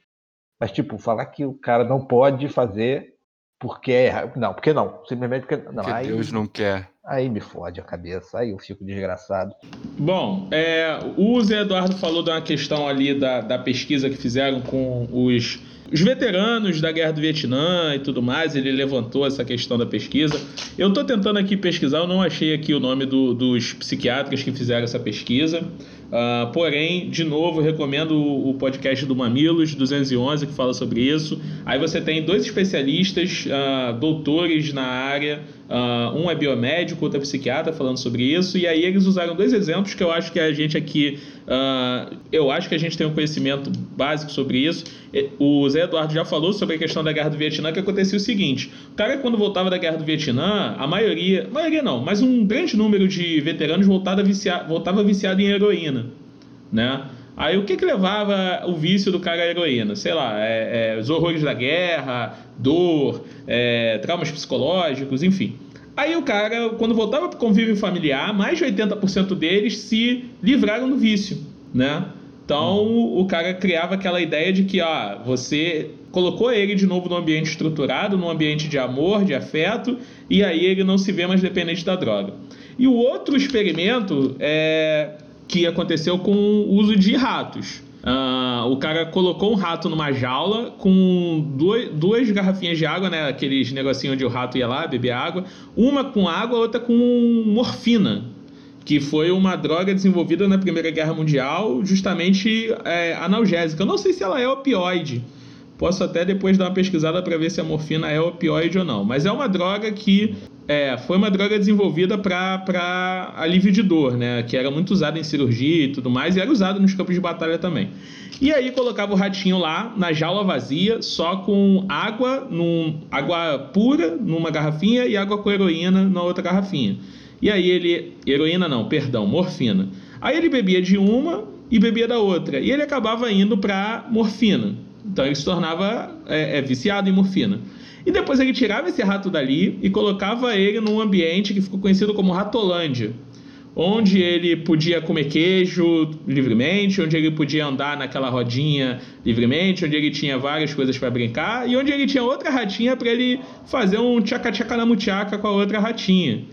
Mas, tipo, falar que o cara não pode fazer porque é errado. Não, porque não. Simplesmente porque. Não, Porque aí, Deus não quer. Aí me fode a cabeça, aí eu fico desgraçado. Bom, é, o Zé Eduardo falou de uma questão ali da, da pesquisa que fizeram com os, os veteranos da Guerra do Vietnã e tudo mais. Ele levantou essa questão da pesquisa. Eu estou tentando aqui pesquisar, eu não achei aqui o nome do- dos psiquiatras que fizeram essa pesquisa. Ah, porém, de novo, recomendo o, o podcast do Mamilos 211 que fala sobre isso. Aí você tem dois especialistas, ah, doutores na área, ah, um é biomédico, outro é psiquiatra falando sobre isso. E aí eles usaram dois exemplos que eu acho que a gente aqui, ah, eu acho que a gente tem um conhecimento básico sobre isso. O Zé Eduardo já falou sobre a questão da Guerra do Vietnã, que acontecia o seguinte: o cara quando voltava da Guerra do Vietnã, a maioria, maioria não, mas um grande número de veteranos voltava viciado, voltava viciado em heroína né? Aí o que que levava o vício do cara à heroína? Sei lá, é, é, os horrores da guerra, dor, é, traumas psicológicos, enfim. Aí o cara, quando voltava para o convívio familiar, mais de 80% deles se livraram do vício, né? Então o cara criava aquela ideia de que ó, você colocou ele de novo num ambiente estruturado, num ambiente de amor, de afeto, e aí ele não se vê mais dependente da droga. E o outro experimento é que aconteceu com o uso de ratos. Ah, o cara colocou um rato numa jaula com duas, duas garrafinhas de água, né? Aqueles negocinhos onde o rato ia lá beber água. Uma com água, outra com morfina. que foi uma droga desenvolvida na Primeira Guerra Mundial, justamente é, analgésica. Eu não sei se ela é opioide. Posso até depois dar uma pesquisada para ver se a morfina é opioide ou não. Mas é uma droga que é, foi uma droga desenvolvida para alívio de dor, né? Que era muito usada em cirurgia e tudo mais, e era usada nos campos de batalha também. E aí colocava o ratinho lá na jaula vazia, só com água, num, água pura numa garrafinha e água com heroína na outra garrafinha. E aí ele. Heroína não, perdão, morfina. Aí ele bebia de uma e bebia da outra. E ele acabava indo para morfina. Então ele se tornava é, é, viciado em morfina. E depois ele tirava esse rato dali e colocava ele num ambiente que ficou conhecido como Ratolândia, onde ele podia comer queijo livremente, onde ele podia andar naquela rodinha livremente, onde ele tinha várias coisas para brincar e onde ele tinha outra ratinha para ele fazer um tchaca-tchaca na muchaca com a outra ratinha.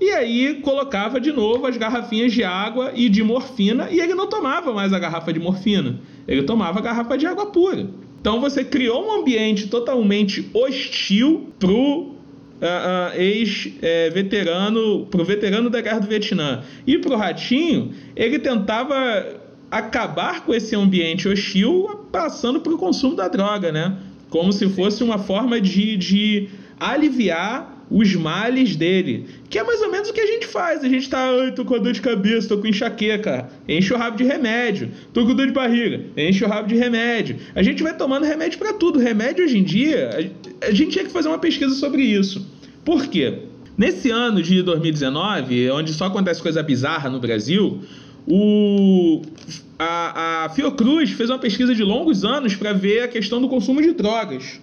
E aí colocava de novo as garrafinhas de água e de morfina e ele não tomava mais a garrafa de morfina, ele tomava a garrafa de água pura. Então você criou um ambiente totalmente hostil pro uh, uh, ex-veterano, pro veterano da guerra do Vietnã e pro ratinho, ele tentava acabar com esse ambiente hostil passando para o consumo da droga, né? Como se fosse uma forma de, de aliviar os males dele. Que é mais ou menos o que a gente faz. A gente tá, ai, tô com dor de cabeça, tô com enxaqueca. Enche o rabo de remédio. Tô com dor de barriga. Enche o rabo de remédio. A gente vai tomando remédio para tudo. Remédio hoje em dia, a gente tinha que fazer uma pesquisa sobre isso. Por quê? Nesse ano de 2019, onde só acontece coisa bizarra no Brasil, o, a, a Fiocruz fez uma pesquisa de longos anos para ver a questão do consumo de drogas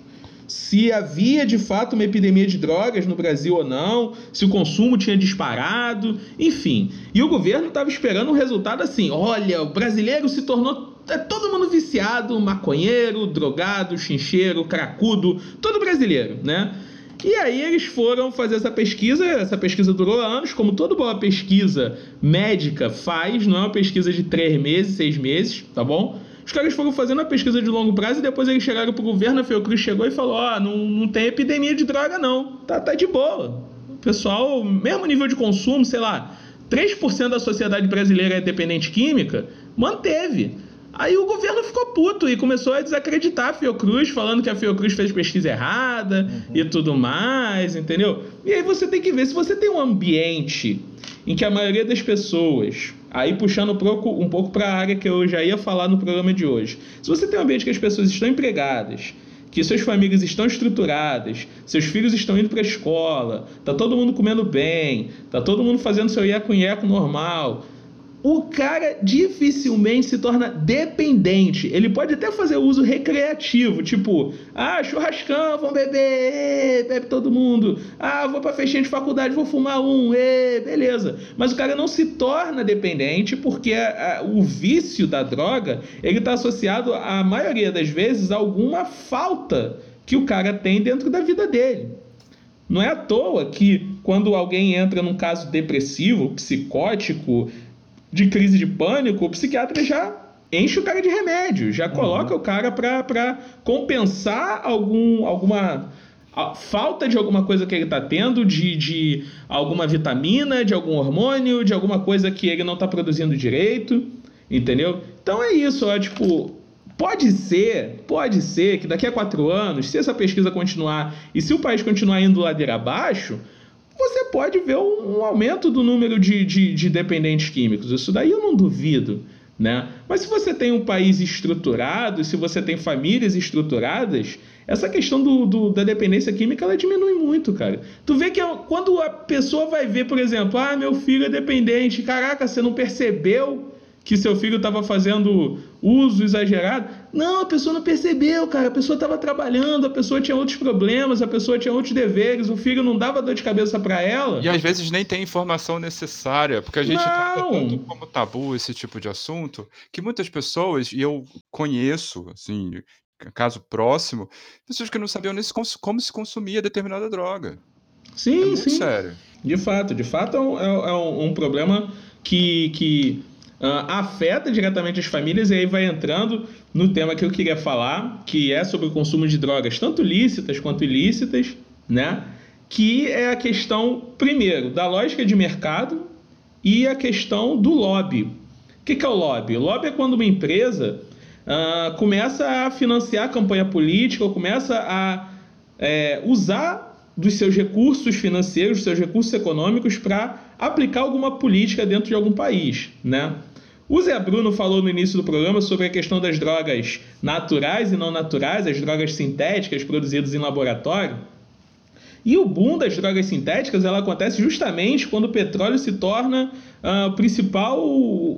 se havia de fato uma epidemia de drogas no Brasil ou não, se o consumo tinha disparado, enfim. E o governo estava esperando um resultado assim: olha, o brasileiro se tornou é todo mundo viciado, maconheiro, drogado, chincheiro, cracudo, todo brasileiro, né? E aí eles foram fazer essa pesquisa, essa pesquisa durou anos, como toda boa pesquisa médica faz, não é uma pesquisa de três meses, seis meses, tá bom? Os caras foram fazendo a pesquisa de longo prazo e depois eles chegaram pro governo, a Fiocruz chegou e falou: Ó, oh, não, não tem epidemia de droga, não. Tá, tá de boa. O pessoal, mesmo nível de consumo, sei lá, 3% da sociedade brasileira é dependente química, manteve. Aí o governo ficou puto e começou a desacreditar a Fiocruz, falando que a Fiocruz fez pesquisa errada uhum. e tudo mais, entendeu? E aí você tem que ver se você tem um ambiente em que a maioria das pessoas Aí puxando um pouco, para a área que eu já ia falar no programa de hoje. Se você tem um ambiente que as pessoas estão empregadas, que suas famílias estão estruturadas, seus filhos estão indo para a escola, tá todo mundo comendo bem, tá todo mundo fazendo seu iaco-iaco normal, o cara dificilmente se torna dependente. Ele pode até fazer uso recreativo, tipo, ah, churrascão, vamos beber, bebe todo mundo. Ah, vou pra festinha de faculdade, vou fumar um, ê, beleza. Mas o cara não se torna dependente porque a, a, o vício da droga, ele está associado, a maioria das vezes, a alguma falta que o cara tem dentro da vida dele. Não é à toa que quando alguém entra num caso depressivo, psicótico, de crise de pânico, o psiquiatra já enche o cara de remédio, já coloca uhum. o cara para compensar algum, alguma falta de alguma coisa que ele está tendo, de, de alguma vitamina, de algum hormônio, de alguma coisa que ele não está produzindo direito, entendeu? Então é isso, ó, tipo, pode ser, pode ser que daqui a quatro anos, se essa pesquisa continuar e se o país continuar indo ladeira abaixo, você pode ver um, um aumento do número de, de, de, dependentes químicos. Isso daí eu não duvido. Né? Mas se você tem um país estruturado, se você tem famílias estruturadas, essa questão do, do, da dependência química ela diminui muito, cara. Tu vê que é quando a pessoa vai ver, por exemplo, ah, meu filho é dependente, caraca, você não percebeu que seu filho estava fazendo uso exagerado. Não, a pessoa não percebeu, cara. A pessoa estava trabalhando, a pessoa tinha outros problemas, a pessoa tinha outros deveres, o filho não dava dor de cabeça para ela. E às vezes nem tem informação necessária, porque a gente trata tanto como tabu esse tipo de assunto, que muitas pessoas, e eu conheço, assim, caso próximo, pessoas que não sabiam nem como se consumia determinada droga. Sim, é sim. Sério. De fato, de fato é um, é, é um problema que, que uh, afeta diretamente as famílias, e aí vai entrando no tema que eu queria falar, que é sobre o consumo de drogas, tanto lícitas quanto ilícitas, né? Que é a questão, primeiro, da lógica de mercado e a questão do lobby. O que, que é o lobby? O lobby é quando uma empresa uh, começa a financiar a campanha política ou começa a é, usar dos seus recursos financeiros, dos seus recursos econômicos para aplicar alguma política dentro de algum país, né? O Zé Bruno falou no início do programa sobre a questão das drogas naturais e não naturais, as drogas sintéticas produzidas em laboratório. E o boom das drogas sintéticas ela acontece justamente quando o petróleo se torna uh, principal,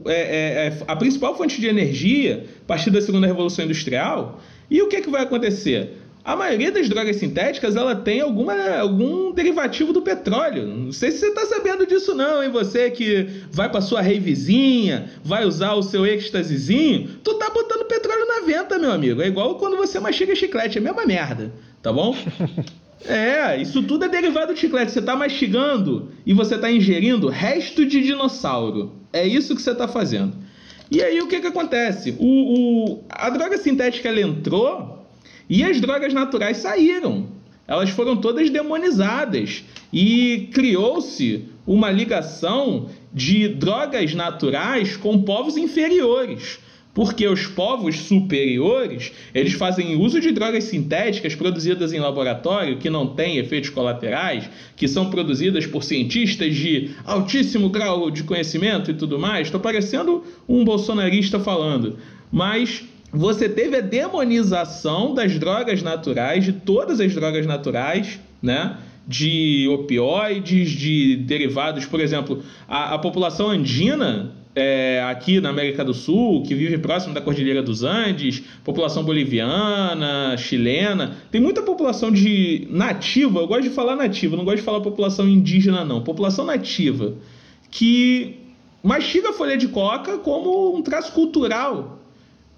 é, é, é, a principal fonte de energia a partir da segunda revolução industrial. E o que, é que vai acontecer? A maioria das drogas sintéticas ela tem alguma, algum derivativo do petróleo. Não sei se você está sabendo disso não, hein? Você que vai para sua reivizinha, vai usar o seu êxtasizinho, tu tá botando petróleo na venta, meu amigo. É igual quando você mastiga chiclete, é a mesma merda, tá bom? É, isso tudo é derivado de chiclete. Você está mastigando e você está ingerindo resto de dinossauro. É isso que você está fazendo. E aí o que, que acontece? O, o, a droga sintética ela entrou e as drogas naturais saíram. Elas foram todas demonizadas e criou-se uma ligação de drogas naturais com povos inferiores porque os povos superiores eles fazem uso de drogas sintéticas produzidas em laboratório que não têm efeitos colaterais, que são produzidas por cientistas de altíssimo grau de conhecimento e tudo mais. Estou parecendo um bolsonarista falando, mas você teve a demonização das drogas naturais, de todas as drogas naturais, né? De opioides, de derivados, por exemplo, a, a população andina é, aqui na América do Sul, que vive próximo da Cordilheira dos Andes, população boliviana, chilena, tem muita população de nativa, eu gosto de falar nativa, não gosto de falar população indígena não, população nativa, que mastiga folha de coca como um traço cultural,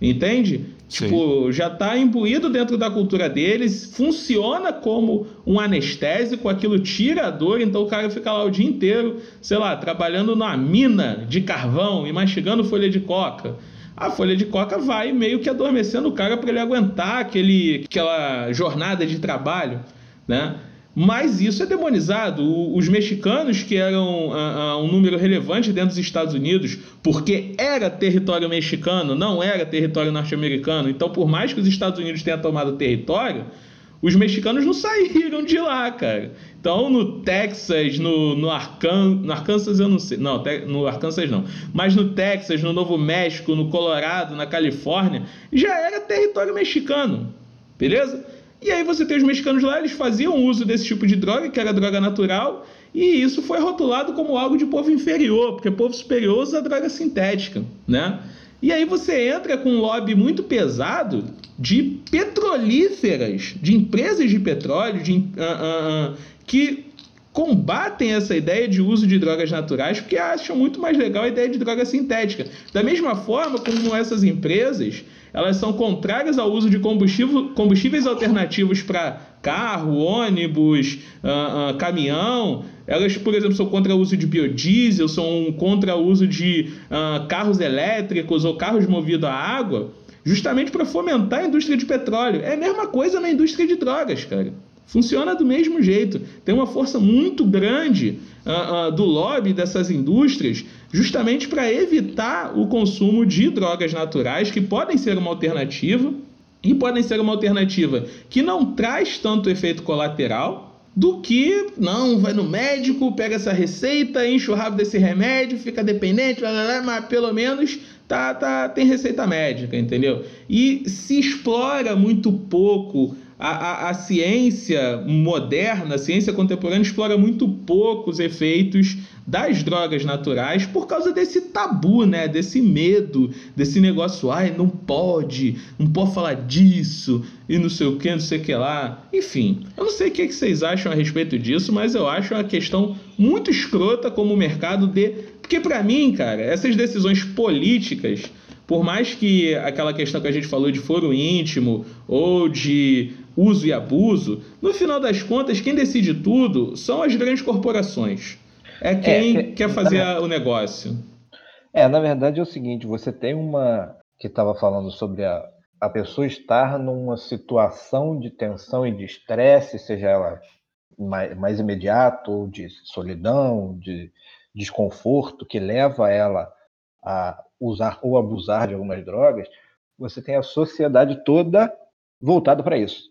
entende? Sim. Tipo, já está imbuído dentro da cultura deles, funciona como um anestésico, aquilo tira a dor, então o cara fica lá o dia inteiro, sei lá, trabalhando na mina de carvão e mastigando folha de coca. A folha de coca vai meio que adormecendo o cara para ele aguentar aquele, aquela jornada de trabalho, né? Mas isso é demonizado. Os mexicanos, que eram uh, uh, um número relevante dentro dos Estados Unidos, porque era território mexicano, não era território norte-americano. Então, por mais que os Estados Unidos tenham tomado território, os mexicanos não saíram de lá, cara. Então, no Texas, no, no, Arcan, no Arkansas, eu não sei. Não, no Arkansas não. Mas no Texas, no Novo México, no Colorado, na Califórnia, já era território mexicano. Beleza? E aí você tem os mexicanos lá, eles faziam uso desse tipo de droga, que era droga natural, e isso foi rotulado como algo de povo inferior, porque povo superior usa droga sintética, né? E aí você entra com um lobby muito pesado de petrolíferas, de empresas de petróleo, de, uh, uh, uh, que combatem essa ideia de uso de drogas naturais porque acham muito mais legal a ideia de droga sintética. Da mesma forma como essas empresas elas são contrárias ao uso de combustíveis alternativos para carro, ônibus, uh, uh, caminhão. Elas, por exemplo, são contra o uso de biodiesel, são contra o uso de uh, carros elétricos ou carros movidos a água, justamente para fomentar a indústria de petróleo. É a mesma coisa na indústria de drogas, cara. Funciona do mesmo jeito. Tem uma força muito grande do lobby dessas indústrias, justamente para evitar o consumo de drogas naturais, que podem ser uma alternativa, e podem ser uma alternativa que não traz tanto efeito colateral, do que não vai no médico, pega essa receita, enche o rabo desse remédio, fica dependente, blá, blá, blá, mas pelo menos tá, tá, tem receita médica, entendeu? E se explora muito pouco a, a, a, ciência moderna, a ciência contemporânea, explora muito pouco os efeitos das drogas naturais por causa desse tabu, né? Desse medo, desse negócio, ai, não pode, não pode falar disso, e não sei o que, não sei o que lá. Enfim, eu não sei o que, que vocês acham a respeito disso, mas eu acho uma questão muito escrota como o mercado de. Porque, para mim, cara, essas decisões políticas por mais que aquela questão que a gente falou de foro íntimo ou de uso e abuso, no final das contas, quem decide tudo são as grandes corporações. É quem é, quer fazer o negócio. É, na verdade é o seguinte, você tem uma que estava falando sobre a, a pessoa estar numa situação de tensão e de estresse, seja ela mais, mais imediato, ou de solidão, de desconforto que leva ela a usar ou abusar de algumas drogas, você tem a sociedade toda voltada para isso.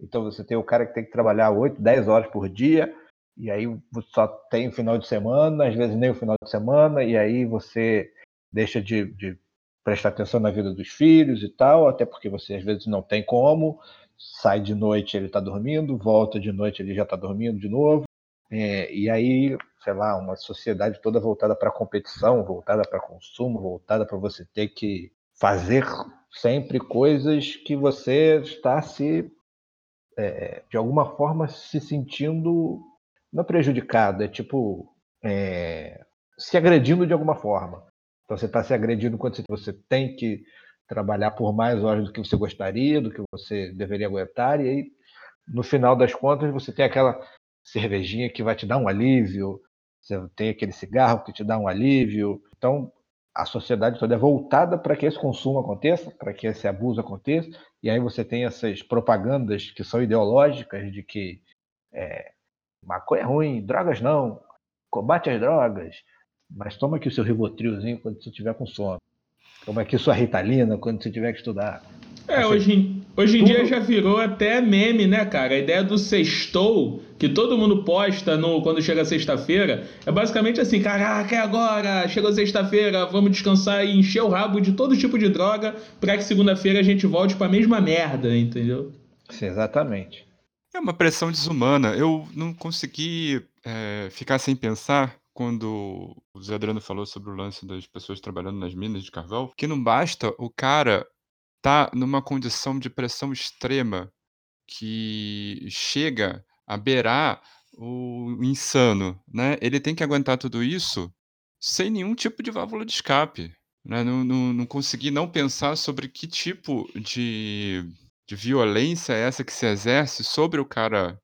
Então você tem o cara que tem que trabalhar 8, 10 horas por dia, e aí só tem o final de semana, às vezes nem o final de semana, e aí você deixa de, de prestar atenção na vida dos filhos e tal, até porque você às vezes não tem como, sai de noite ele está dormindo, volta de noite ele já está dormindo de novo, é, e aí, sei lá, uma sociedade toda voltada para competição, voltada para consumo, voltada para você ter que fazer sempre coisas que você está se, é, de alguma forma, se sentindo não prejudicado, é tipo é, se agredindo de alguma forma. Então você está se agredindo quando você tem que trabalhar por mais horas do que você gostaria, do que você deveria aguentar, e aí, no final das contas, você tem aquela cervejinha que vai te dar um alívio, você tem aquele cigarro que te dá um alívio. Então, a sociedade toda é voltada para que esse consumo aconteça, para que esse abuso aconteça, e aí você tem essas propagandas que são ideológicas de que é, maconha é ruim, drogas não, combate as drogas, mas toma aqui o seu ribotrilzinho quando você estiver com sono. Toma aqui sua ritalina quando você tiver que estudar. É, assim, hoje, hoje em tudo... dia já virou até meme, né, cara? A ideia do sextou, que todo mundo posta no, quando chega sexta-feira, é basicamente assim: caraca, é agora, chegou sexta-feira, vamos descansar e encher o rabo de todo tipo de droga para que segunda-feira a gente volte para a mesma merda, entendeu? Sim, exatamente. É uma pressão desumana. Eu não consegui é, ficar sem pensar quando o Zé Adriano falou sobre o lance das pessoas trabalhando nas minas de carvão, que não basta o cara tá numa condição de pressão extrema que chega a beirar o insano, né? Ele tem que aguentar tudo isso sem nenhum tipo de válvula de escape, né? Não, não, não conseguir não pensar sobre que tipo de, de violência é essa que se exerce sobre o cara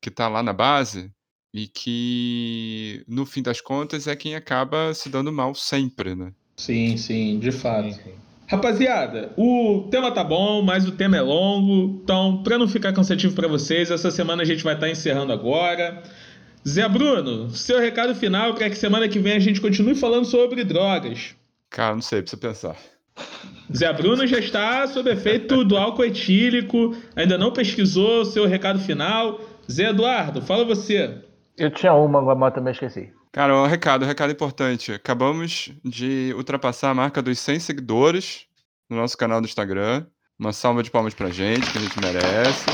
que está lá na base e que, no fim das contas, é quem acaba se dando mal sempre, né? Sim, sim, de fato. Sim, sim. Rapaziada, o tema tá bom, mas o tema é longo, então, para não ficar cansativo para vocês, essa semana a gente vai estar tá encerrando agora. Zé Bruno, seu recado final para que semana que vem a gente continue falando sobre drogas. Cara, não sei, precisa pensar. Zé Bruno já está sob efeito do álcool etílico, ainda não pesquisou seu recado final. Zé Eduardo, fala você. Eu tinha uma, mas também esqueci. Cara, um recado, um recado importante. Acabamos de ultrapassar a marca dos 100 seguidores no nosso canal do Instagram. Uma salva de palmas pra gente, que a gente merece.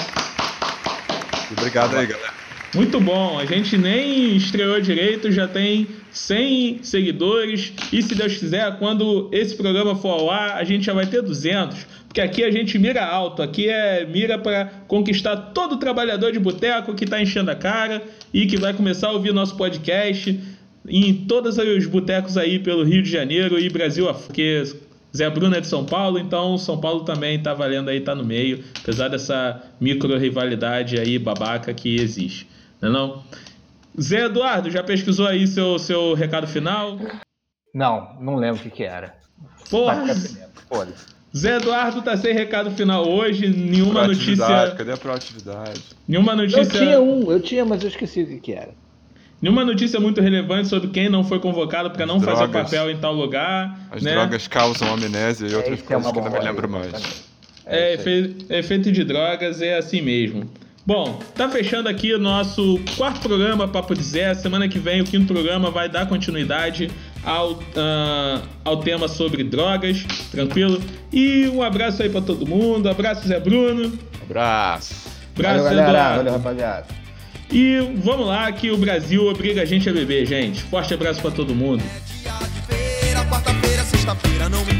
Obrigado aí, galera. Muito bom, a gente nem estreou direito, já tem 100 seguidores. E se Deus quiser, quando esse programa for ao ar, a gente já vai ter 200, porque aqui a gente mira alto, aqui é mira para conquistar todo trabalhador de boteco que está enchendo a cara e que vai começar a ouvir nosso podcast em todos os botecos aí pelo Rio de Janeiro e Brasil, porque Zé Bruno é de São Paulo, então São Paulo também está valendo aí, está no meio, apesar dessa micro rivalidade aí babaca que existe, não é não? Zé Eduardo, já pesquisou aí seu, seu recado final? Não, não lembro o que, que era. Porra! Zé Eduardo tá sem recado final hoje, nenhuma notícia. Cadê a proatividade? Nenhuma notícia. Eu tinha um, eu tinha, mas eu esqueci o que, que era. Nenhuma notícia muito relevante sobre quem não foi convocado para não drogas, fazer papel em tal lugar. As né? drogas causam amnésia e outras é, coisas é que eu não me lembro mais. É, é efe, efeito de drogas é assim mesmo. Bom, tá fechando aqui o nosso quarto programa, Papo de Zé. Semana que vem o quinto programa vai dar continuidade ao, uh, ao tema sobre drogas, tranquilo? E um abraço aí para todo mundo. Abraço, Zé Bruno. Abraço. Abraço, Valeu, galera. Valeu, rapaziada. E vamos lá que o Brasil obriga a gente a beber, gente. Forte abraço para todo mundo. É dia de feira, quarta-feira, sexta-feira, não me